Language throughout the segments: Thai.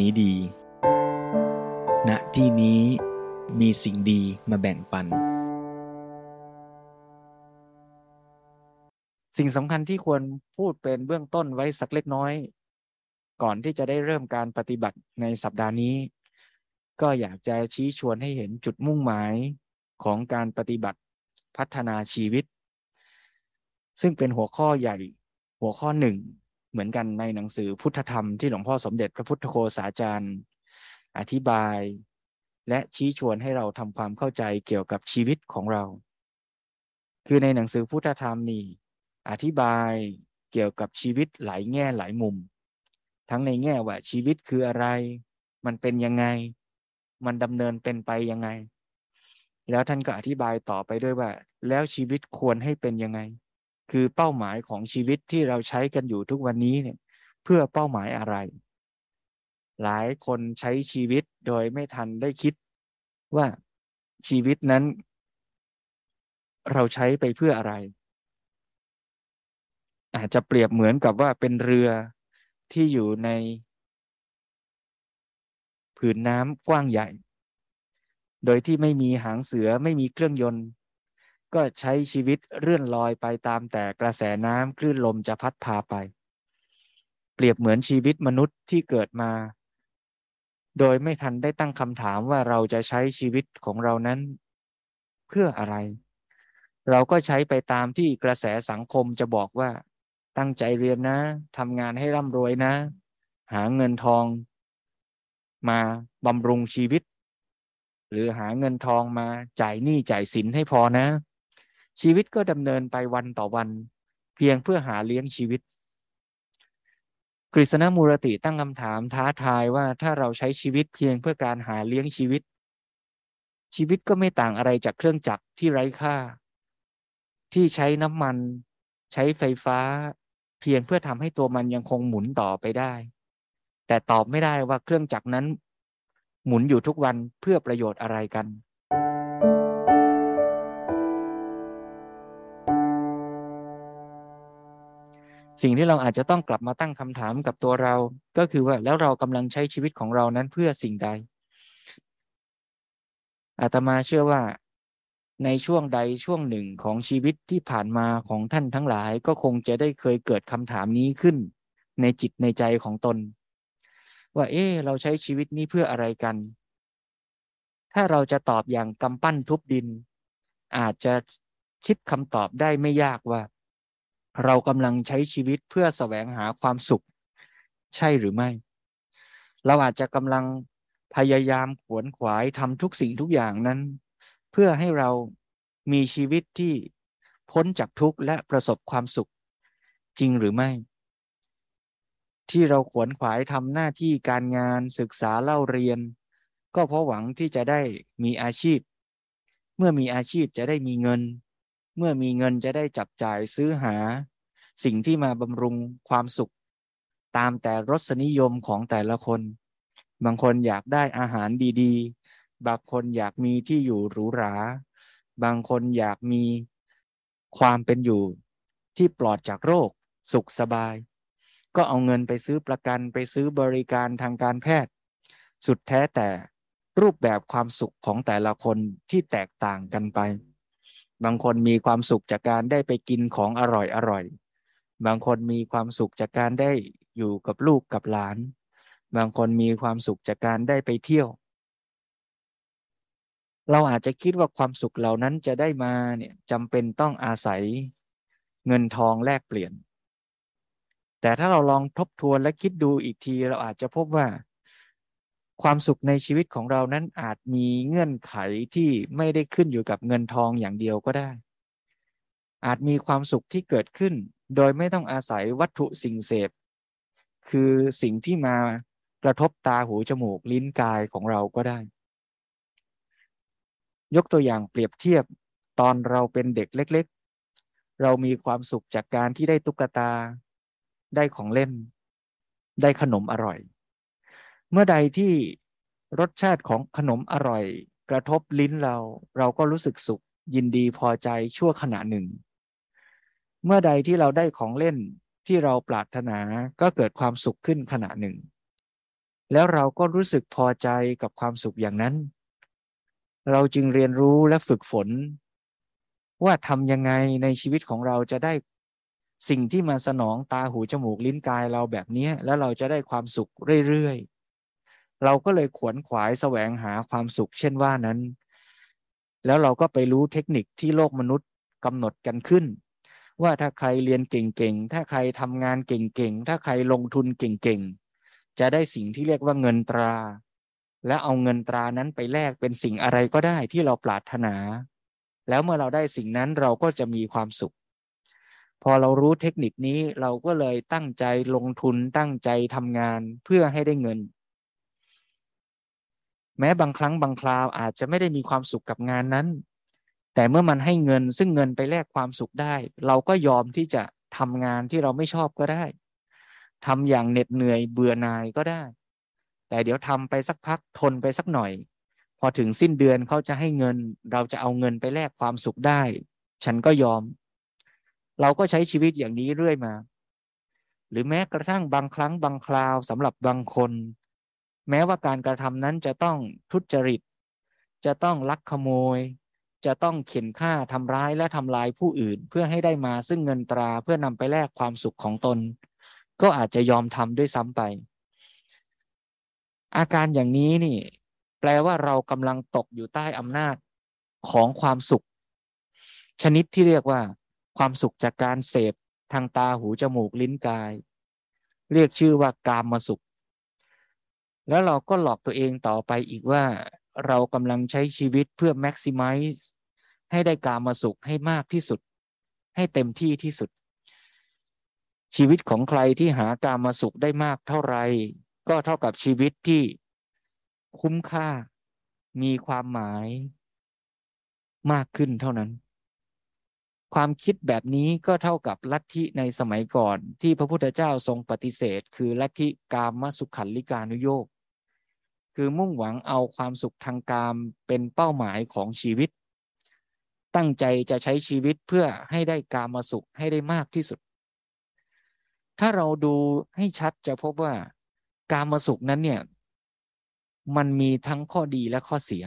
นี้ดี ณ ที่นี้มีสิ่งดีมาแบ่งปัน สิ่งสำคัญที่ควรพูดเป็นเบื้องต้นไว้สักเล็กน้อย ก่อนที่จะได้เริ่มการปฏิบัติในสัปดาห์นี้ ก็อยากจะชี้ชวนให้เห็นจุดมุ่งหมายของการปฏิบัติพัฒนาชีวิต ซึ่งเป็นหัวข้อใหญ่หัวข้อหนึ่ง เหมือนกันในหนังสือพุทธธรรมที่หลวงพ่อสมเด็จพระพุทธโฆษาจารย์ อธิบาย และชี้ชวนให้เราทำความเข้าใจเกี่ยวกับชีวิตของเรา คือในหนังสือพุทธธรรมนี่อธิบายเกี่ยวกับชีวิตหลายแง่หลายมุม ทั้งในแง่ว่าชีวิตคืออะไร มันเป็นยังไง มันดำเนินเป็นไปยังไง แล้วท่านก็อธิบายต่อไปด้วยว่า แล้วชีวิตควรให้เป็นยังไง คือเป้าหมายของชีวิตที่เราใช้กันอยู่ทุกวันนี้เนี่ยเพื่อเป้าหมายอะไร หลายคนใช้ชีวิตโดยไม่ทันได้คิดว่าชีวิตนั้น เราใช้ไปเพื่ออะไร อาจจะเปรียบเหมือนกับว่าเป็นเรือที่อยู่ในผืนน้ำกว้างใหญ่ โดยที่ไม่มีหางเสือไม่มีเครื่องยนต์ ก็ใช้ชีวิตเรื่อนลอยไปตามแต่กระแสน้ำคลื่นลมจะพัดพาไป เปรียบเหมือนชีวิตมนุษย์ที่เกิดมา โดยไม่ทันได้ตั้งคำถามว่าเราจะใช้ชีวิตของเรานั้น เพื่ออะไร เราก็ใช้ไปตามที่กระแสสังคมจะบอกว่า ตั้งใจเรียนนะทำงานให้ร่ำรวยนะ หาเงินทอง มาบำรุงชีวิต หรือหาเงินทองมาจ่ายหนี้จ่ายสินให้พอนะ ชีวิตก็ดำเนินไปวันต่อวัน เพียงเพื่อหาเลี้ยงชีวิต กฤษณมูรติตั้งคำถามท้าทายว่าถ้าเราใช้ชีวิตเพียงเพื่อการหาเลี้ยงชีวิต ชีวิตก็ไม่ต่างอะไรจากเครื่องจักรที่ไร้ค่า ที่ใช้น้ำมัน ใช้ไฟฟ้า เพียงเพื่อทำให้ตัวมันยังคงหมุนต่อไปได้ แต่ตอบไม่ได้ว่าเครื่องจักรนั้น หมุนอยู่ทุกวันเพื่อประโยชน์อะไรกัน สิ่งที่เราอาจจะต้องกลับมาตั้งคำถามกับตัวเรา ก็คือว่าแล้วเรากำลังใช้ชีวิตของเรานั้นเพื่อสิ่งใด อาตมาเชื่อว่าในช่วงใดช่วงหนึ่งของชีวิตที่ผ่านมาของท่านทั้งหลาย ก็คงจะได้เคยเกิดคำถามนี้ขึ้น ในจิตในใจของตน ว่าเอ๊เราใช้ชีวิตนี้เพื่ออะไรกัน ถ้าเราจะตอบอย่างกำปั้นทุบดิน อาจจะคิดคำตอบได้ไม่ยากว่า เรากำลังใช้ชีวิตเพื่อแสวงหาความสุข ใช่หรือไม่ เราอาจจะกำลังพยายามขวนขวายทำทุกสิ่งทุกอย่างนั้น เพื่อให้เรามีชีวิตที่พ้นจากทุกข์และประสบความสุข จริงหรือไม่ ที่เราขวนขวายทำหน้าที่การงานศึกษาเล่าเรียน ก็เพราะหวังที่จะได้มีอาชีพ เมื่อมีอาชีพจะได้มีเงิน เมื่อมีเงินจะได้จับจ่ายซื้อหา สิ่งที่มาบำรุงความสุข ตามแต่รสนิยมของแต่ละคน บางคนอยากได้อาหารดีๆ บางคนอยากมีที่อยู่หรูหรา บางคนอยากมีความเป็นอยู่ที่ปลอดจากโรค สุขสบาย ก็เอาเงินไปซื้อประกันไปซื้อบริการทางการแพทย์ สุดแท้แต่รูปแบบความสุขของแต่ละคนที่แตกต่างกันไป บางคนมีความสุขจากการได้ไปกินของอร่อยอร่อย บางคนมีความสุขจากการได้อยู่กับลูกกับหลาน บางคนมีความสุขจากการได้ไปเที่ยว เราอาจจะคิดว่าความสุขเหล่านั้นจะได้มาเนี่ยจำเป็นต้องอาศัยเงินทองแลกเปลี่ยน แต่ถ้าเราลองทบทวนและคิดดูอีกทีเราอาจจะพบว่า ความสุขในชีวิตของเรานั้นอาจมีเงื่อนไขที่ไม่ได้ขึ้นอยู่กับเงินทองอย่างเดียวก็ได้ อาจมีความสุขที่เกิดขึ้น โดยไม่ต้องอาศัยวัตถุสิ่งเสพ คือสิ่งที่มากระทบตาหูจมูกลิ้นกายของเราก็ได้ ยกตัวอย่างเปรียบเทียบตอนเราเป็นเด็กเล็ก ๆ เรามีความสุขจากการที่ได้ตุ๊กตา ได้ของเล่น ได้ขนมอร่อย เมื่อใดที่รสชาติของขนมอร่อย กระทบลิ้นเรา เราก็รู้สึกสุข ยินดีพอใจชั่วขณะหนึ่ง เมื่อใดที่เราได้ของเล่นที่เราปรารถนาก็เกิดความสุขขึ้นขณะหนึ่ง แล้วเราก็รู้สึกพอใจกับความสุขอย่างนั้น เราจึงเรียนรู้และฝึกฝน ว่าทำยังไงในชีวิตของเราจะได้สิ่งที่มาสนองตาหูจมูกลิ้นกายเราแบบนี้แล้วเราจะได้ความสุขเรื่อยๆ เราก็เลยขวนขวายแสวงหาความสุข เช่นว่านั้น แล้วเราก็ไปรู้เทคนิคที่โลกมนุษย์กำหนดกันขึ้น ว่าถ้าใครเรียนเก่งๆ ถ้าใครทำงานเก่งๆ ถ้าใครลงทุนเก่งๆ จะได้สิ่งที่เรียกว่าเงินตรา และเอาเงินตรานั้นไปแลกเป็นสิ่งอะไรก็ได้ที่เราปรารถนา แล้วเมื่อเราได้สิ่งนั้นเราก็จะมีความสุข พอเรารู้เทคนิคนี้เราก็เลยตั้งใจลงทุนตั้งใจทำงานเพื่อให้ได้เงิน แม้บางครั้งบางคราวอาจจะไม่ได้มีความสุขกับงานนั้น แต่เมื่อมันให้เงินซึ่งเงินไปแลกความสุขได้ เราก็ยอมที่จะทำงานที่เราไม่ชอบก็ได้ทำอย่างเหน็ดเหนื่อยเบื่อหน่ายก็ได้ แต่เดี๋ยวทำไปสักพักทนไปสักหน่อย พอถึงสิ้นเดือนเขาจะให้เงิน เราจะเอาเงินไปแลกความสุขได้ ฉันก็ยอม เราก็ใช้ชีวิตอย่างนี้เรื่อยมา หรือแม้กระทั่งบางครั้งบางคราวสำหรับบางคน แม้ว่าการกระทำนั้นจะต้องทุจริต จะต้องลักขโมย จะต้องเข็นฆ่าทำร้ายและทำลายผู้อื่น เพื่อให้ได้มาซึ่งเงินตราเพื่อนำไปแลกความสุขของตน ก็อาจจะยอมทำด้วยซ้ำไป อาการอย่างนี้นี่ แปลว่าเรากำลังตกอยู่ใต้อำนาจของความสุข ชนิดที่เรียกว่า ความสุขจากการเสพทางตาหูจมูกลิ้นกาย เรียกชื่อว่ากามมาสุข แล้วเราก็หลอกตัวเองต่อไปอีกว่าเรากำลังใช้ชีวิตเพื่อแม็กซิมัยให้ได้กามาสุขให้มากที่สุด ให้เต็มที่ที่สุด ชีวิตของใครที่หากามาสุขได้มากเท่าไร ก็เท่ากับชีวิตที่คุ้มค่า มีความหมายมากขึ้นเท่านั้น ความคิดแบบนี้ก็เท่ากับลัทธิในสมัยก่อนที่พระพุทธเจ้าทรงปฏิเสธ คือลัทธิกามสุขันลิกานุโยก คือมุ่งหวังเอาความสุขทางกามเป็นเป้าหมายของชีวิต ตั้งใจจะใช้ชีวิตเพื่อให้ได้กามสุขให้ได้มากที่สุด ถ้าเราดูให้ชัดจะพบว่ากามสุขนั้นเนี่ย มันมีทั้งข้อดีและข้อเสีย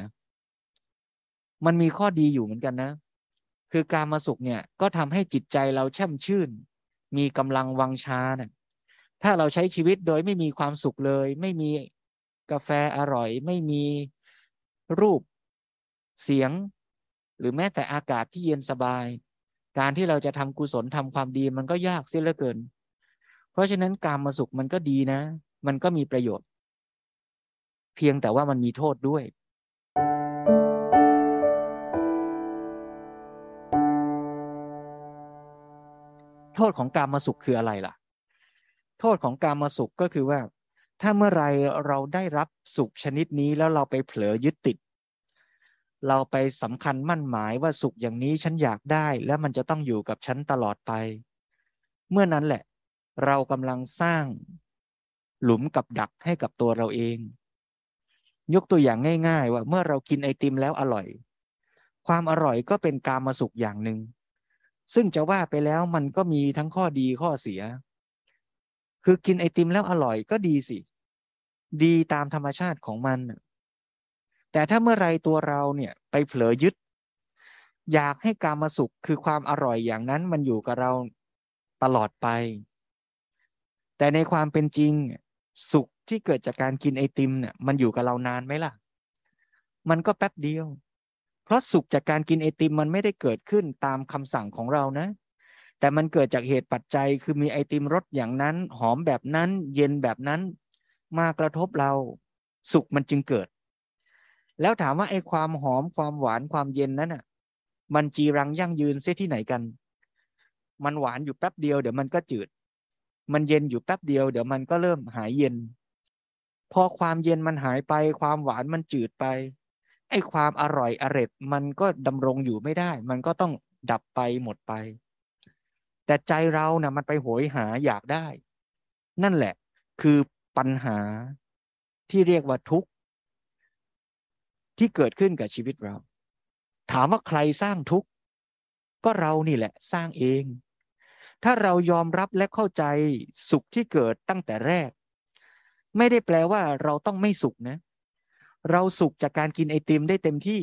มันมีข้อดีอยู่เหมือนกันนะ คือการมาสุขเนี่ยก็ทำให้จิตใจเราแช่มชื่น มีกำลังวังชานะ่ยถ้าเราใช้ชีวิตโดยไม่มีความสุขเลย ไม่มี กาแฟอร่อย ไม่มีรูปเสียง หรือแม้แต่อากาศที่เย็นสบาย การที่เราจะทำกุศลทำความดีมันก็ยากเสียเหลือเกิน เพราะฉะนั้นการมาสุขมันก็ดีนะ มันก็มีประโยชน์ เพียงแต่ว่ามันมีโทษด้วยโทษของการมาสุขคืออะไรล่ะ โทษของการมาสุขก็คือว่า ถ้าเมื่อไรเราได้รับสุขชนิดนี้แล้วเราไปเผลอยึดติด เราไปสำคัญมั่นหมายว่าสุขอย่างนี้ฉันอยากได้ แล้วมันจะต้องอยู่กับฉันตลอดไป เมื่อนั้นแหละ เรากำลังสร้างหลุมกับดักให้กับตัวเราเอง ยกตัวอย่างง่าย ๆ ว่าเมื่อเรากินไอติมแล้วอร่อย ความอร่อยก็เป็นการมาสุขอย่างหนึ่งซึ่งจะว่าไปแล้วมันก็มีทั้งข้อดีข้อเสีย คือกินไอติมแล้วอร่อยก็ดีสิ ดีตามธรรมชาติของมัน แต่ถ้าเมื่อไรตัวเราเนี่ยไปเผลอยึด อยากให้การมาสุขคือความอร่อยอย่างนั้นมันอยู่กับเราตลอดไป แต่ในความเป็นจริงสุขที่เกิดจากการกินไอติมเนี่ยมันอยู่กับเรานานไหมล่ะ มันก็แป๊บเดียว เพราะสุขจากการกินไอติมมันไม่ได้เกิดขึ้นตามคำสั่งของเรานะ แต่มันเกิดจากเหตุปัจจัยคือมีไอติมรสอย่างนั้น หอมแบบนั้น เย็นแบบนั้น มากระทบเราสุขมันจึงเกิด แล้วถามว่าไอ้ความหอมความหวานความเย็นนั้นอะ มันจีรังยั่งยืนเสียที่ไหนกัน มันหวานอยู่แป๊บเดียวเดี๋ยวมันก็จืด มันเย็นอยู่แป๊บเดียวเดี๋ยวมันก็เริ่มหายเย็น พอความเย็นมันหายไป ความหวานมันจืดไปไอ้ความอร่อยอร็ดมันก็ดำรงอยู่ไม่ได้ มันก็ต้องดับไปหมดไป แต่ใจเรานะ่ะมันไปโหยหาอยากได้ นั่นแหละ คือ ปัญหาที่เรียกว่าทุกข์ ที่เกิดขึ้นกับชีวิตเรา ถามว่าใครสร้างทุกข์ ก็เรานี่แหละสร้างเอง ถ้าเรายอมรับและเข้าใจสุขที่เกิดตั้งแต่แรก ไม่ได้แปลว่าเราต้องไม่สุขนะ เราสุขจากการกินไอติมได้เต็มที่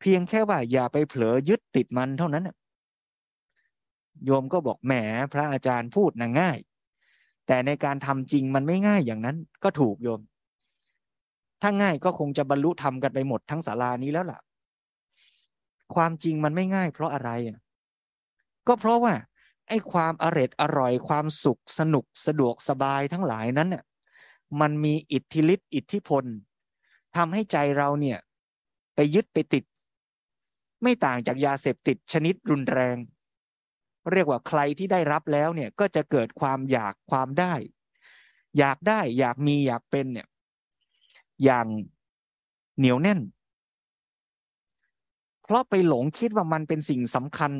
เพียงแค่ว่าอย่าไปเผลอยึดติดมันเท่านั้นโยมก็บอกแหมพระอาจารย์พูดนะง่าย แต่ในการทำจริงมันไม่ง่ายอย่างนั้นก็ถูกโยม ถ้าง่ายก็คงจะบรรลุธรรมกันไปหมดทั้งศาลานี้แล้วล่ะ ความจริงมันไม่ง่าย เพราะอะไรก็เพราะว่า ไอ้ความอร็ดอร่อยความสุขสนุกสะดวกสบายทั้งหลายนั้นเนี่ยมันมีอิทธิฤทธิ์อิทธิพลทำให้ใจเราเนี่ย ไปยึดไปติด ไม่ต่างจากยาเสพติดชนิดรุนแรง เรียกว่าใครที่ได้รับแล้วเนี่ยก็จะเกิดความอยากความได้ อยากได้อยากมีอยากเป็นเนี่ยอย่างเหนียวแน่น เพราะไปหลงคิดว่ามันเป็นสิ่งสำคัญ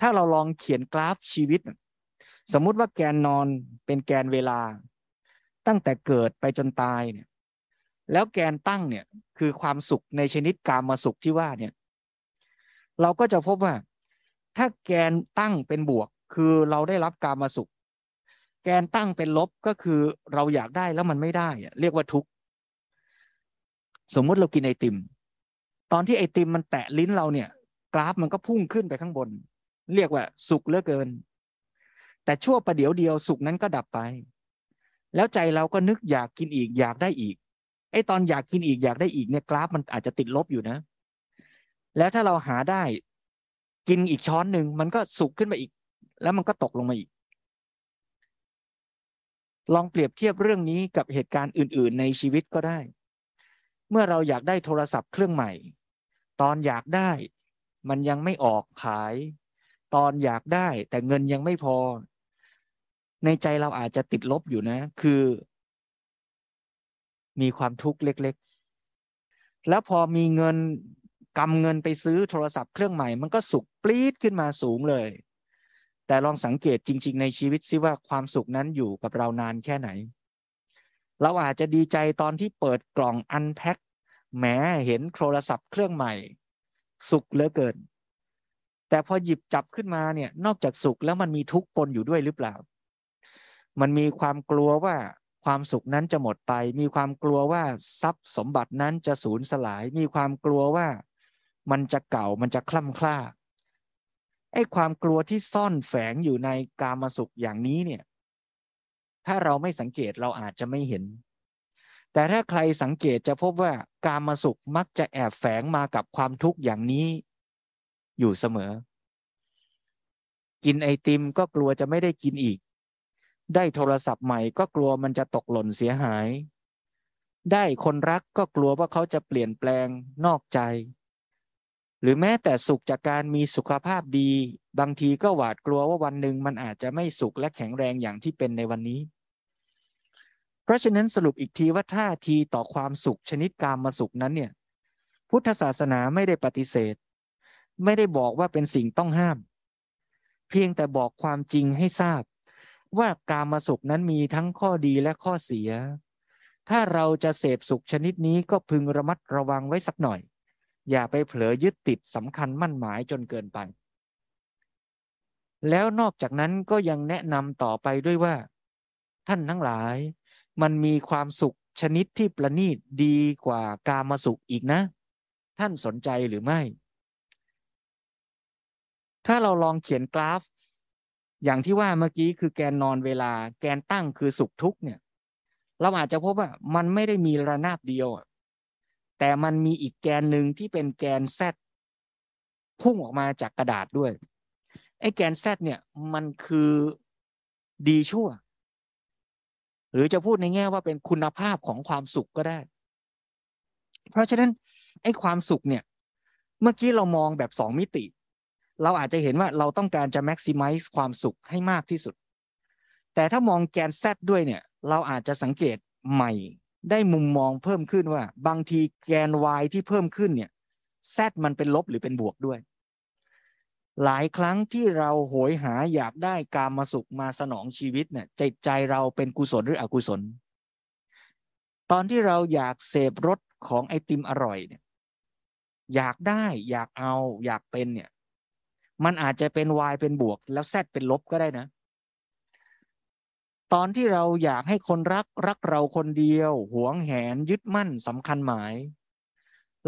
ถ้าเราลองเขียนกราฟชีวิต สมมุติว่าแกนนอนเป็นแกนเวลา ตั้งแต่เกิดไปจนตายเนี่ยแล้วแกนตั้งเนี่ยคือความสุขในชนิดกามาสุขที่ว่าเนี่ย เราก็จะพบว่า ถ้าแกนตั้งเป็นบวก คือเราได้รับการมาสุข แกนตั้งเป็นลบก็คือเราอยากได้แล้วมันไม่ได้เรียกว่าทุกข์สมมุติเรากินไอติม ตอนที่ไอติมมันแตะลิ้นเราเนี่ย กราฟมันก็พุ่งขึ้นไปข้างบน เรียกว่าสุขเหลือเกิน แต่ชั่วประเดี๋ยวเดียวสุขนั้นก็ดับไป แล้วใจเราก็นึกอยากกินอีกอยากได้อีกไอตอนอยากกินอีกอยากได้อีกเนี่ยกราฟมันอาจจะติดลบอยู่นะ แล้วถ้าเราหาได้ กินอีกช้อนหนึ่งมันก็สุกขึ้นมาอีก แล้วมันก็ตกลงมาอีก ลองเปรียบเทียบเรื่องนี้กับเหตุการณ์อื่น ๆ ในชีวิตก็ได้ เมื่อเราอยากได้โทรศัพท์เครื่องใหม่ ตอนอยากได้ มันยังไม่ออกขาย ตอนอยากได้แต่เงินยังไม่พอ ในใจเราอาจจะติดลบอยู่นะ คือ มีความทุกข์เล็ก ๆ แล้วพอมีเงิน กำเงินไปซื้อโทรศัพท์เครื่องใหม่ มันก็สุกปรี๊ดขึ้นมาสูงเลย แต่ลองสังเกตจริง ๆ ในชีวิตซิว่าความสุขนั้นอยู่กับเรานานแค่ไหน เราอาจจะดีใจตอนที่เปิดกล่องอันแพ็คแหมเห็นโทรศัพท์เครื่องใหม่ สุขเหลือเกิน แต่พอหยิบจับขึ้นมาเนี่ยนอกจากสุขแล้วมันมีทุกข์ปนอยู่ด้วยหรือเปล่า มันมีความกลัวว่าความสุขนั้นจะหมดไป มีความกลัวว่าทรัพย์สมบัตินั้นจะสูญสลาย มีความกลัวว่า มันจะเก่ามันจะคล่ำคล้าไอ้ความกลัวที่ซ่อนแฝงอยู่ในกามสุขอย่างนี้เนี่ย ถ้าเราไม่สังเกตเราอาจจะไม่เห็น แต่ถ้าใครสังเกตจะพบว่ากามสุขมักจะแอบแฝงมากับความทุกข์อย่างนี้อยู่เสมอ กินไอติมก็กลัวจะไม่ได้กินอีก ได้โทรศัพท์ใหม่ก็กลัวมันจะตกหล่นเสียหาย ได้คนรักก็กลัวว่าเขาจะเปลี่ยนแปลงนอกใจ หรือแม้แต่สุขจากการมีสุขภาพดี บางทีก็หวาดกลัวว่าวันหนึ่งมันอาจจะไม่สุขและแข็งแรงอย่างที่เป็นในวันนี้ เพราะฉะนั้นสรุปอีกทีว่าท่าทีต่อความสุขชนิดกามมาสุขนั้นเนี่ย พุทธศาสนาไม่ได้ปฏิเสธ ไม่ได้บอกว่าเป็นสิ่งต้องห้าม เพียงแต่บอกความจริงให้ทราบ ว่าการมาสุขนั้นมีทั้งข้อดีและข้อเสีย ถ้าเราจะเสพสุขชนิดนี้ก็พึงระมัดระวังไว้สักหน่อย อย่าไปเผลอยึดติดสำคัญมั่นหมายจนเกินไป แล้วนอกจากนั้นก็ยังแนะนำต่อไปด้วยว่า ท่านทั้งหลาย มันมีความสุขชนิดที่ประณีตดีกว่ากามาสุขอีกนะ ท่านสนใจหรือไม่ ถ้าเราลองเขียนกราฟ อย่างที่ว่าเมื่อกี้คือแกนนอนเวลา แกนตั้งคือสุขทุกเนี่ย เราอาจจะพบว่ามันไม่ได้มีระนาบเดียว แต่มันมีอีกแกนหนึ่งที่เป็นแกนแซดพุ่งออกมาจากกระดาษด้วย ไอ้แกนแซดเนี่ยมันคือดีชั่ว หรือจะพูดในแง่ว่าเป็นคุณภาพของความสุขก็ได้ เพราะฉะนั้นไอ้ความสุขเนี่ย เมื่อกี้เรามองแบบสองมิติ เราอาจจะเห็นว่าเราต้องการจะ maximize ความสุขให้มากที่สุด แต่ถ้ามองแกน Z ด้วยเนี่ย เราอาจจะสังเกตใหม่ ได้มุมมองเพิ่มขึ้นว่า บางทีแกน Y ที่เพิ่มขึ้นเนี่ย Z มันเป็นลบหรือเป็นบวกด้วย หลายครั้งที่เราโหยหาอยากได้การมาสุขมาสนองชีวิตเนี่ยใจใจเราเป็นกุศลหรืออกุศล ตอนที่เราอยากเสพรสของไอติมอร่อยเนี่ย อยากได้อยากเอาอยากเป็นเนี่ย มันอาจจะเป็น y เป็นบวก แล้ว z เป็นลบก็ได้นะ ตอนที่เราอยากให้คนรักรักเราคนเดียว หวงแหนยึดมั่นสำคัญหมาย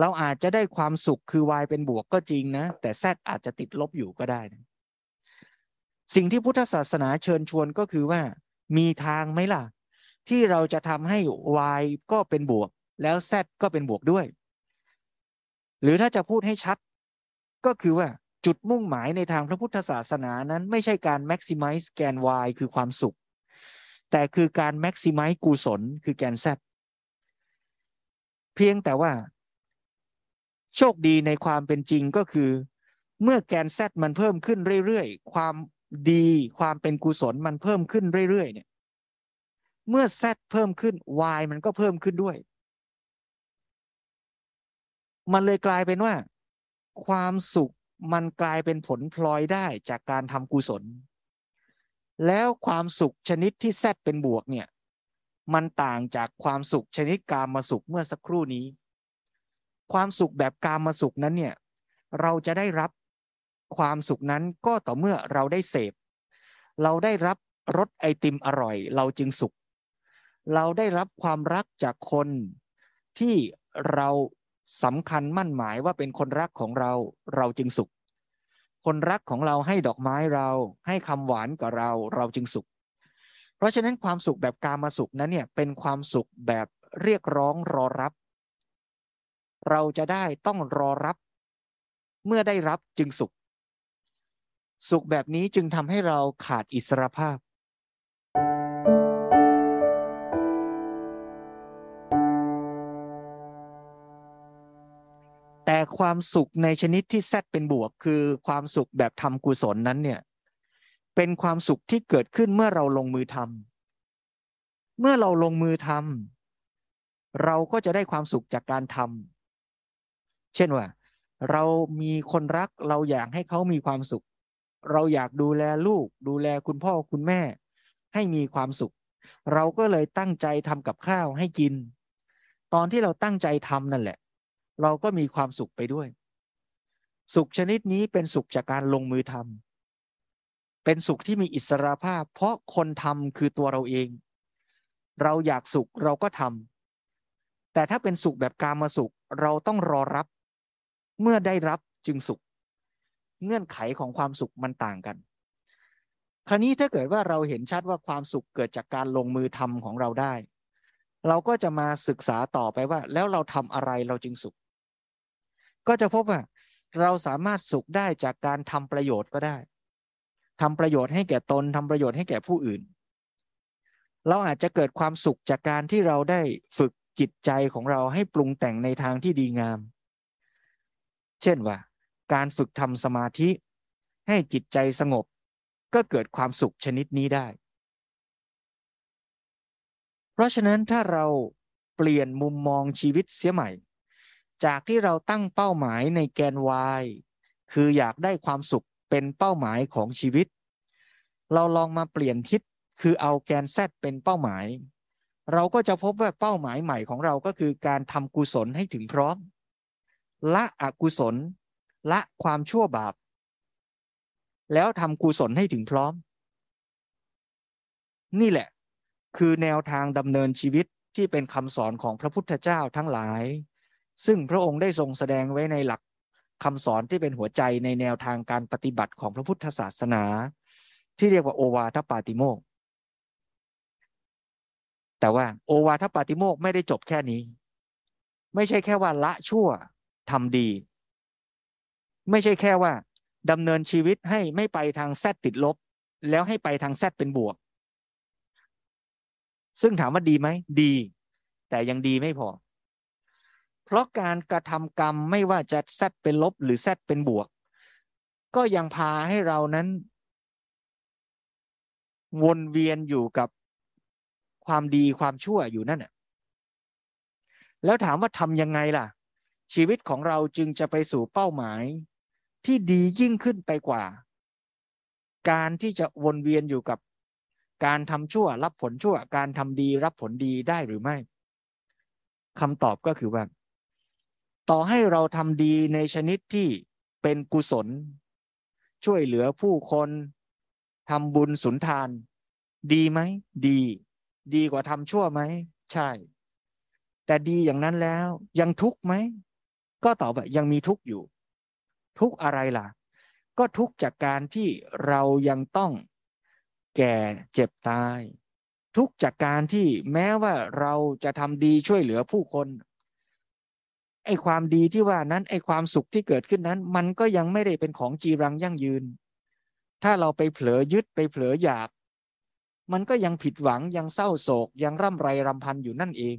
เราอาจจะได้ความสุขคือ y เป็นบวกก็จริงนะ แต่ z อาจจะติดลบอยู่ก็ได้นะสิ่งที่พุทธศาสนาเชิญชวนก็คือว่า มีทางไหมล่ะ ที่เราจะทำให้ y ก็เป็นบวก แล้ว z ก็เป็นบวกด้วย หรือถ้าจะพูดให้ชัด ก็คือว่าจุดมุ่งหมายในทางพระพุทธศาสนานั้น ไม่ใช่การ maximize แกน y คือความสุข แต่คือการ maximize กุศลคือแกน z เพียงแต่ว่า โชคดีในความเป็นจริงก็คือ เมื่อแกน z มันเพิ่มขึ้นเรื่อยๆ ความดีความเป็นกุศลมันเพิ่มขึ้นเรื่อยๆเนี่ยเมื่อ z เพิ่มขึ้น y มันก็เพิ่มขึ้นด้วย มันเลยกลายเป็นว่า ความสุขมันกลายเป็นผลพลอยได้จากการทำกุศล แล้วความสุขชนิดที่แซดเป็นบวกเนี่ย มันต่างจากความสุขชนิดกามมาสุขเมื่อสักครู่นี้ ความสุขแบบกามมาสุขนั้นเนี่ย เราจะได้รับความสุขนั้นก็ต่อเมื่อเราได้เสพ เราได้รับรสไอติมอร่อย เราจึงสุข เราได้รับความรักจากคนที่เราสำคัญมั่นหมายว่าเป็นคนรักของเราเราจึงสุข คนรักของเราให้ดอกไม้เรา ให้คำหวานกับเราเราจึงสุข เพราะฉะนั้นความสุขแบบกามาสุขนั้นเนี่ยเป็นความสุขแบบเรียกร้องรอรับ เราจะได้ต้องรอรับ เมื่อได้รับจึงสุข สุขแบบนี้จึงทำให้เราขาดอิสรภาพ ความสุขในชนิดที่แซดเป็นบวก คือความสุขแบบทำกุศลนั้นเนี่ย เป็นความสุขที่เกิดขึ้นเมื่อเราลงมือทำเมื่อเราลงมือทำเราก็จะได้ความสุขจากการทำเช่นว่า เรามีคนรักเราอยากให้เขามีความสุข เราอยากดูแลลูก ดูแลคุณพ่อคุณแม่ ให้มีความสุข เราก็เลยตั้งใจทำกับข้าวให้กิน ตอนที่เราตั้งใจทำนั่นแหละ เราก็มีความสุขไปด้วย สุขชนิดนี้เป็นสุขจากการลงมือทำเป็นสุขที่มีอิสระภาพ เพราะคนทำคือตัวเราเอง เราอยากสุขเราก็ทำแต่ถ้าเป็นสุขแบบกามาสุขเราต้องรอรับ เมื่อได้รับจึงสุข เงื่อนไขของความสุขมันต่างกัน คราวนี้ถ้าเกิดว่าเราเห็นชัดว่าความสุขเกิดจากการลงมือทำของเราได้เราก็จะมาศึกษาต่อไปว่า แล้วเราทำอะไรเราจึงสุข ก็จะพบว่าเราสามารถสุขได้จากการทำประโยชน์ก็ได้ทำประโยชน์ให้แก่ตนทำประโยชน์ให้แก่ผู้อื่น เราอาจจะเกิดความสุขจากการที่เราได้ฝึกจิตใจของเราให้ปรุงแต่งในทางที่ดีงาม เช่นว่า การฝึกทำสมาธิ ให้จิตใจสงบ ก็เกิดความสุขชนิดนี้ได้ เพราะฉะนั้นถ้าเราเปลี่ยนมุมมองชีวิตเสียใหม่ จากที่เราตั้งเป้าหมายในแกน y คืออยากได้ความสุขเป็นเป้าหมายของชีวิต เราลองมาเปลี่ยนทิศคือเอาแกน z เป็นเป้าหมาย เราก็จะพบว่าเป้าหมายใหม่ของเราก็คือการทำกุศลให้ถึงพร้อม ละอกุศล ละความชั่วบาป แล้วทำกุศลให้ถึงพร้อม นี่แหละ คือแนวทางดำเนินชีวิตที่เป็นคำสอนของพระพุทธเจ้าทั้งหลาย ซึ่งพระองค์ได้ทรงแสดงไว้ในหลักคำสอนที่เป็นหัวใจในแนวทางการปฏิบัติของพระพุทธศาสนา ที่เรียกว่าโอวาทปาติโมกแต่ว่าโอวาทปาติโมกไม่ได้จบแค่นี้ ไม่ใช่แค่ว่าละชั่วทำดี ไม่ใช่แค่ว่าดำเนินชีวิตให้ไม่ไปทางแซดติดลบ แล้วให้ไปทางแซดเป็นบวก ซึ่งถามว่าดีไหมดี แต่ยังดีไม่พอ เพราะการกระทำกรรมไม่ว่าจะแซดเป็นลบหรือแซดเป็นบวก ก็ยังพาให้เรานั้น วนเวียนอยู่กับความดีความชั่วอยู่นั่นแหละแล้วถามว่าทำยังไงล่ะ ชีวิตของเราจึงจะไปสู่เป้าหมาย ที่ดียิ่งขึ้นไปกว่า การที่จะวนเวียนอยู่กับ การทำชั่วรับผลชั่ว การทำดีรับผลดีได้หรือไม่คำตอบก็คือว่า ต่อให้เราทำดีในชนิดที่เป็นกุศล ช่วยเหลือผู้คนทำบุญสุนทาน ดีไหม ดี ดีกว่าทำชั่วไหม ใช่ แต่ดีอย่างนั้นแล้วยังทุกข์ไหม ก็ตอบว่ายังมีทุกข์อยู่ ทุกข์อะไรล่ะ ก็ทุกข์จากการที่เรายังต้องแก่เจ็บตาย ทุกข์จากการที่แม้ว่าเราจะทำดีช่วยเหลือผู้คน ไอ้ความดีที่ว่านั้นไอ้ความสุขที่เกิดขึ้นนั้น มันก็ยังไม่ได้เป็นของจีรังยั่งยืน ถ้าเราไปเผลอยึดไปเผลออยาก มันก็ยังผิดหวังยังเศร้าโศก ยังร่ำไรรำพันอยู่นั่นเอง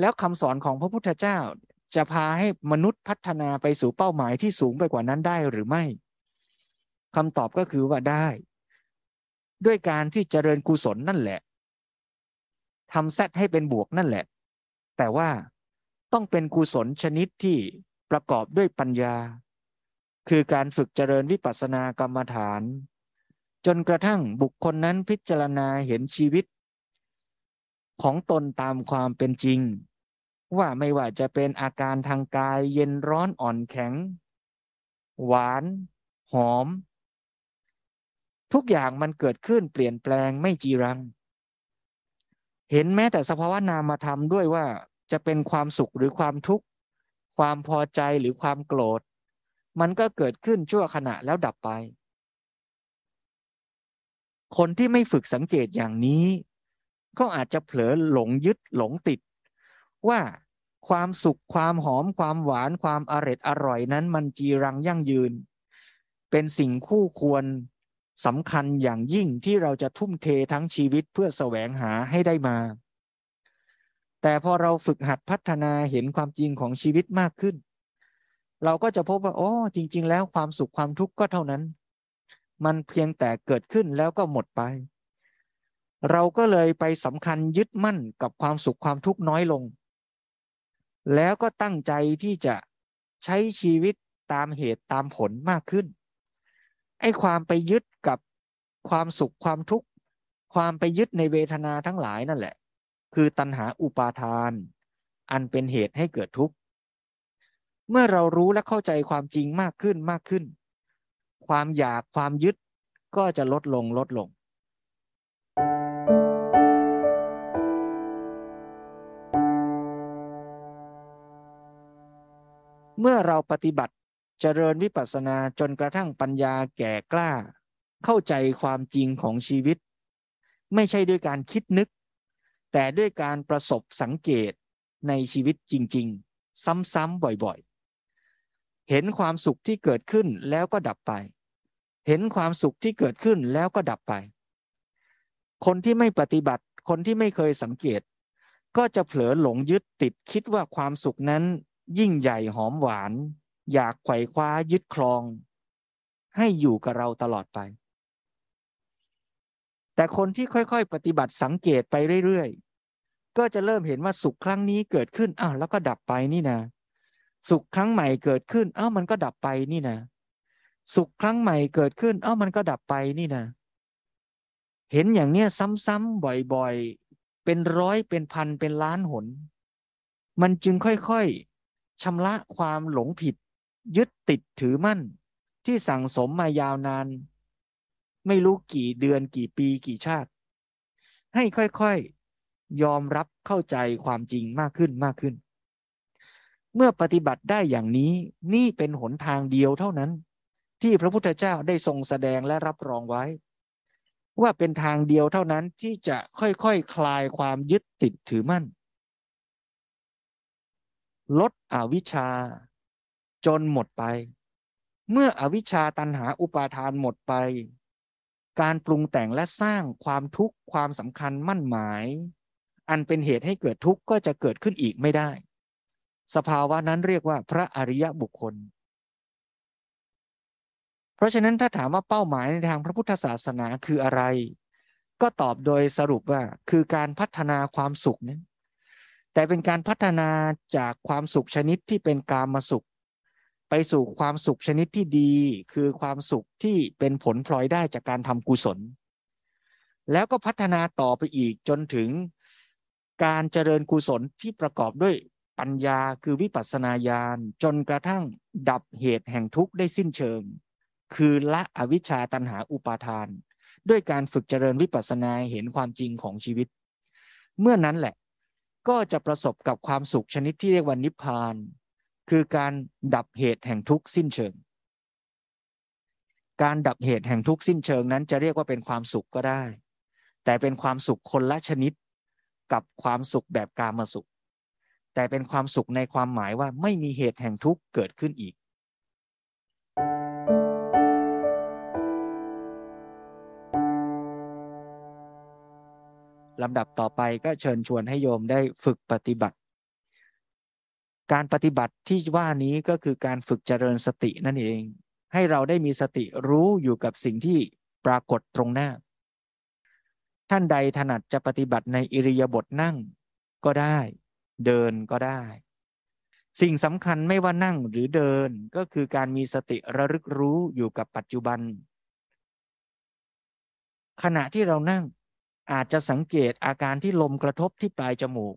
แล้วคำสอนของพระพุทธเจ้าจะพาให้มนุษย์พัฒนาไปสู่เป้าหมายที่สูงไปกว่านั้นได้หรือไม่คำตอบก็คือว่าได้ ด้วยการที่เจริญกุศลนั่นแหละทำเซตให้เป็นบวกนั่นแหละ แต่ว่าต้องเป็นกุศลชนิดที่ประกอบด้วยปัญญา คือการฝึกเจริญวิปัสสนากรรมฐาน จนกระทั่งบุคคลนั้นพิจารณาเห็นชีวิต ของตนตามความเป็นจริง ว่าไม่ว่าจะเป็นอาการทางกายเย็นร้อนอ่อนแข็ง หวาน หอม ทุกอย่างมันเกิดขึ้นเปลี่ยนแปลงไม่จีรัง เห็นแม้แต่สภาวะนามธรรมด้วยว่า จะเป็นความสุขหรือความทุกข์ ความพอใจหรือความโกรธ มันก็เกิดขึ้นชั่วขณะแล้วดับไป คนที่ไม่ฝึกสังเกตอย่างนี้ ก็อาจจะเผลอหลงยึดหลงติด ว่าความสุขความหอมความหวานความอร็ดอร่อยนั้นมันจีรังยั่งยืน เป็นสิ่งคู่ควรสำคัญอย่างยิ่งที่เราจะทุ่มเททั้งชีวิตเพื่อแสวงหาให้ได้มา แต่พอเราฝึกหัดพัฒนาเห็นความจริงของชีวิตมากขึ้น เราก็จะพบว่าโอ้จริง ๆ แล้วความสุขความทุกข์ก็เท่านั้น มันเพียงแต่เกิดขึ้นแล้วก็หมดไป เราก็เลยไปสำคัญยึดมั่นกับความสุขความทุกข์น้อยลง แล้วก็ตั้งใจที่จะใช้ชีวิตตามเหตุตามผลมากขึ้นไอ้ความไปยึดกับความสุขความทุกข์ความไปยึดในเวทนาทั้งหลายนั่นแหละ คือตัณหาอุปาทาน อันเป็นเหตุให้เกิดทุกข์ เมื่อเรารู้และเข้าใจความจริงมากขึ้นมากขึ้น ความอยากความยึดก็จะลดลงลดลงเมื่อเราปฏิบัติเจริญวิปัสสนาจนกระทั่งปัญญาแก่กล้า เข้าใจความจริงของชีวิต ไม่ใช่ด้วยการคิดนึก แต่ด้วยการประสบสังเกตในชีวิตจริง ๆ ซ้ำๆบ่อยๆ เห็นความสุขที่เกิดขึ้นแล้วก็ดับไป เห็นความสุขที่เกิดขึ้นแล้วก็ดับไป คนที่ไม่ปฏิบัติคนที่ไม่เคยสังเกต ก็จะเผลอหลงยึดติดคิดว่าความสุขนั้นยิ่งใหญ่หอมหวาน อยากไขว่คว้ายึดครอง ให้อยู่กับเราตลอดไป แต่คนที่ค่อยๆ ปฏิบัติสังเกตไปเรื่อยๆ ก็จะเริ่มเห็นว่าสุขครั้งนี้เกิดขึ้นอ้าวแล้วก็ดับไปนี่นะ สุขครั้งใหม่เกิดขึ้นอ้าวมันก็ดับไปนี่นะ สุขครั้งใหม่เกิดขึ้นอ้าวมันก็ดับไปนี่นะ เห็นอย่างเนี้ยซ้ำๆบ่อยๆ เป็นร้อยเป็นพันเป็นล้านหน มันจึงค่อยๆชำระความหลงผิด ยึดติดถือมั่น ที่สั่งสมมายาวนาน ไม่รู้กี่เดือนกี่ปีกี่ชาติ ให้ค่อยๆยอมรับเข้าใจความจริงมากขึ้นมากขึ้น เมื่อปฏิบัติได้อย่างนี้นี่เป็นหนทางเดียวเท่านั้น ที่พระพุทธเจ้าได้ทรงแสดงและรับรองไว้ ว่าเป็นทางเดียวเท่านั้นที่จะค่อยๆคคลายความยึดติดถือมั่น ลดอวิชชา จนหมดไป เมื่ออวิชชาตันหาอุปาทานหมดไป การปรุงแต่งและสร้างความทุกข์ความสำคัญมั่นหมาย อันเป็นเหตุให้เกิดทุกข์ก็จะเกิดขึ้นอีกไม่ได้ สภาวะนั้นเรียกว่าพระอริยบุคคล เพราะฉะนั้นถ้าถามว่าเป้าหมายในทางพระพุทธศาสนาคืออะไร ก็ตอบโดยสรุปว่าคือการพัฒนาความสุขนั้นแต่เป็นการพัฒนาจากความสุขชนิดที่เป็นกามสุข ไปสู่ความสุขชนิดที่ดี คือความสุขที่เป็นผลพลอยได้จากการทำกุศล แล้วก็พัฒนาต่อไปอีกจนถึงการเจริญกุศลที่ประกอบด้วยปัญญาคือวิปัสสนาญาณจนกระทั่งดับเหตุแห่งทุกข์ได้สิ้นเชิง คือละอวิชชาตันหาอุปาทาน ด้วยการฝึกเจริญวิปัสสนาเห็นความจริงของชีวิต เมื่อนั้นแหละก็จะประสบกับความสุขชนิดที่เรียกว่านิพพาน คือการดับเหตุแห่งทุกข์สิ้นเชิง การดับเหตุแห่งทุกข์สิ้นเชิงนั้นจะเรียกว่าเป็นความสุขก็ได้ แต่เป็นความสุขคนละชนิดกับความสุขแบบกามสุข แต่เป็นความสุขในความหมายว่าไม่มีเหตุแห่งทุกข์เกิดขึ้นอีกลำดับต่อไปก็เชิญชวนให้โยมได้ฝึกปฏิบัติ การปฏิบัติที่ว่านี้ก็คือการฝึกเจริญสตินั่นเอง ให้เราได้มีสติรู้อยู่กับสิ่งที่ปรากฏตรงหน้า ท่านใดถนัดจะปฏิบัติในอิริยาบถนั่งก็ได้ เดินก็ได้ สิ่งสำคัญไม่ว่านั่งหรือเดินก็คือการมีสติระลึกรู้อยู่กับปัจจุบัน ขณะที่เรานั่งอาจจะสังเกตอาการที่ลมกระทบที่ปลายจมูก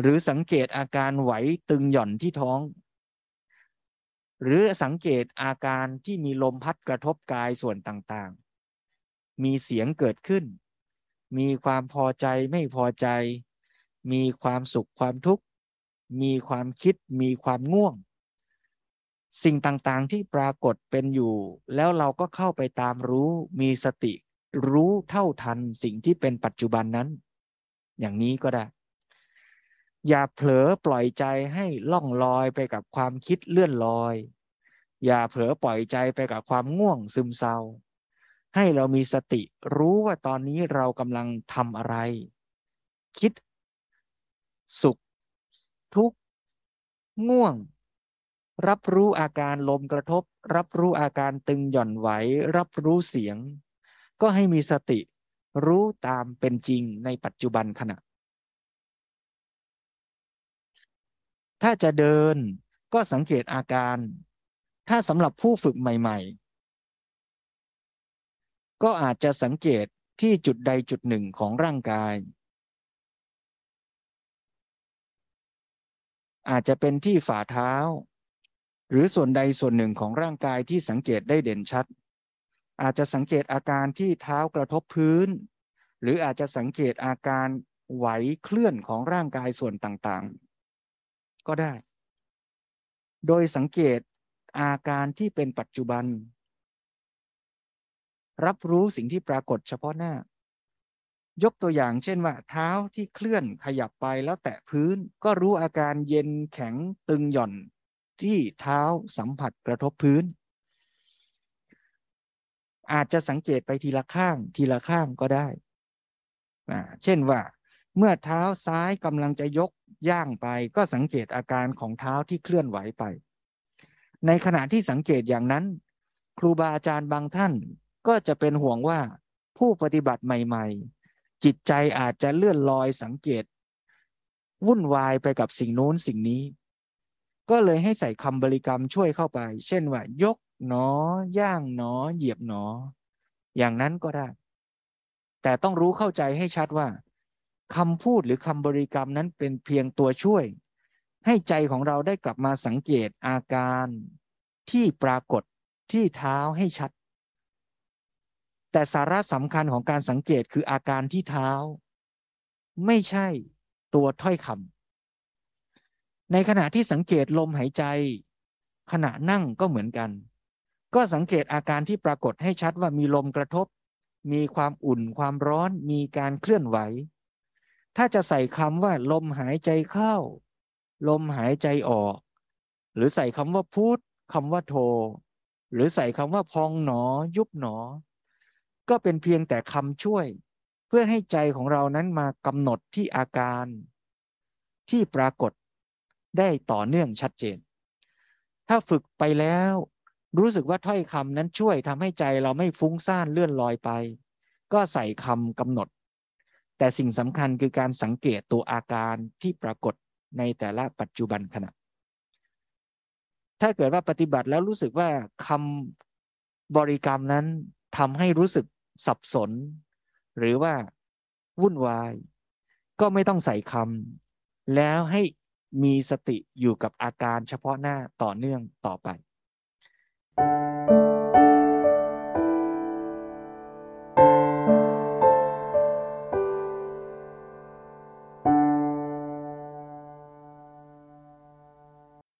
หรือสังเกตอาการไหวตึงหย่อนที่ท้อง หรือสังเกตอาการที่มีลมพัดกระทบกายส่วนต่างๆ มีเสียงเกิดขึ้น มีความพอใจไม่พอใจ มีความสุขความทุกข์ มีความคิดมีความง่วง สิ่งต่างๆที่ปรากฏเป็นอยู่ แล้วเราก็เข้าไปตามรู้มีสติ รู้เท่าทันสิ่งที่เป็นปัจจุบันนั้น อย่างนี้ก็ได้ อย่าเผลอปล่อยใจให้ล่องลอยไปกับความคิดเลื่อนลอย อย่าเผลอปล่อยใจไปกับความง่วงซึมเศร้า ให้เรามีสติรู้ว่าตอนนี้เรากำลังทำอะไร คิด สุข ทุกข์ ง่วง รับรู้อาการลมกระทบ รับรู้อาการตึงหย่อนไหว รับรู้เสียง ก็ให้มีสติรู้ตามเป็นจริงในปัจจุบันขณะ ถ้าจะเดินก็สังเกตอาการ ถ้าสำหรับผู้ฝึกใหม่ ๆ ก็อาจจะสังเกตที่จุดใดจุดหนึ่งของร่างกาย อาจจะเป็นที่ฝ่าเท้า หรือส่วนใดส่วนหนึ่งของร่างกายที่สังเกตได้เด่นชัด อาจจะสังเกตอาการที่เท้ากระทบพื้น หรืออาจจะสังเกตอาการไหวเคลื่อนของร่างกายส่วนต่างๆ ก็ได้ โดยสังเกตอาการที่เป็นปัจจุบัน รับรู้สิ่งที่ปรากฏเฉพาะหน้า ยกตัวอย่างเช่นว่า เท้าที่เคลื่อนขยับไปแล้วแตะพื้น ก็รู้อาการเย็นแข็งตึงหย่อนที่เท้าสัมผัสกระทบพื้น อาจจะสังเกตไปทีละข้างทีละข้างก็ได้ เช่นว่า เมื่อเท้าซ้ายกำลังจะยก ย่างไปก็สังเกตอาการของเท้าที่เคลื่อนไหวไป ในขณะที่สังเกตอย่างนั้น ครูบาอาจารย์บางท่านก็จะเป็นห่วงว่าผู้ปฏิบัติใหม่ ๆ จิตใจอาจจะเลื่อนลอยสังเกต วุ่นวายไปกับสิ่งโน้นสิ่งนี้ ก็เลยให้ใส่คำบริกรรมช่วยเข้าไป เช่นว่ายกหนอย่างหนอ เหยียบหนอ อย่างนั้นก็ได้ แต่ต้องรู้เข้าใจให้ชัดว่า คำพูดหรือคำบริกรรมนั้นเป็นเพียงตัวช่วย ให้ใจของเราได้กลับมาสังเกตอาการที่ปรากฏที่เท้าให้ชัด แต่สาระสำคัญของการสังเกตคืออาการที่เท้า ไม่ใช่ตัวถ้อยคำในขณะที่สังเกตลมหายใจ ขณะนั่งก็เหมือนกัน ก็สังเกตอาการที่ปรากฏให้ชัดว่ามีลมกระทบ มีความอุ่นความร้อน มีการเคลื่อนไหว ถ้าจะใส่คำว่า ลมหายใจเข้า ลมหายใจออก หรือใส่คำว่าพูดคำว่าโท หรือใส่คำว่าพองหนอ ยุบหนอ ก็เป็นเพียงแต่คำช่วย เพื่อให้ใจของเรานั้นมากำหนดที่อาการ ที่ปรากฏได้ต่อเนื่องชัดเจน ถ้าฝึกไปแล้ว รู้สึกว่าถ้อยคำนั้นช่วยทำให้ใจเราไม่ฟุ้งซ่านเลื่อนลอยไป ก็ใส่คำกำหนด แต่สิ่งสำคัญคือการสังเกตตัวอาการที่ปรากฏในแต่ละปัจจุบันขณะ ถ้าเกิดว่าปฏิบัติแล้วรู้สึกว่าคำบริกรรมนั้นทำให้รู้สึกสับสน หรือว่าวุ่นวาย ก็ไม่ต้องใส่คำแล้วให้มีสติอยู่กับอาการเฉพาะหน้าต่อเนื่องต่อไป